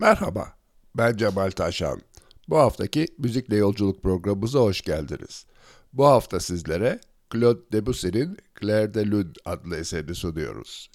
Merhaba, ben Cemal Taşan. Bu haftaki Müzikle Yolculuk programımıza hoş geldiniz. Bu hafta sizlere Claude Debussy'nin Claire de Lune adlı eserini sunuyoruz.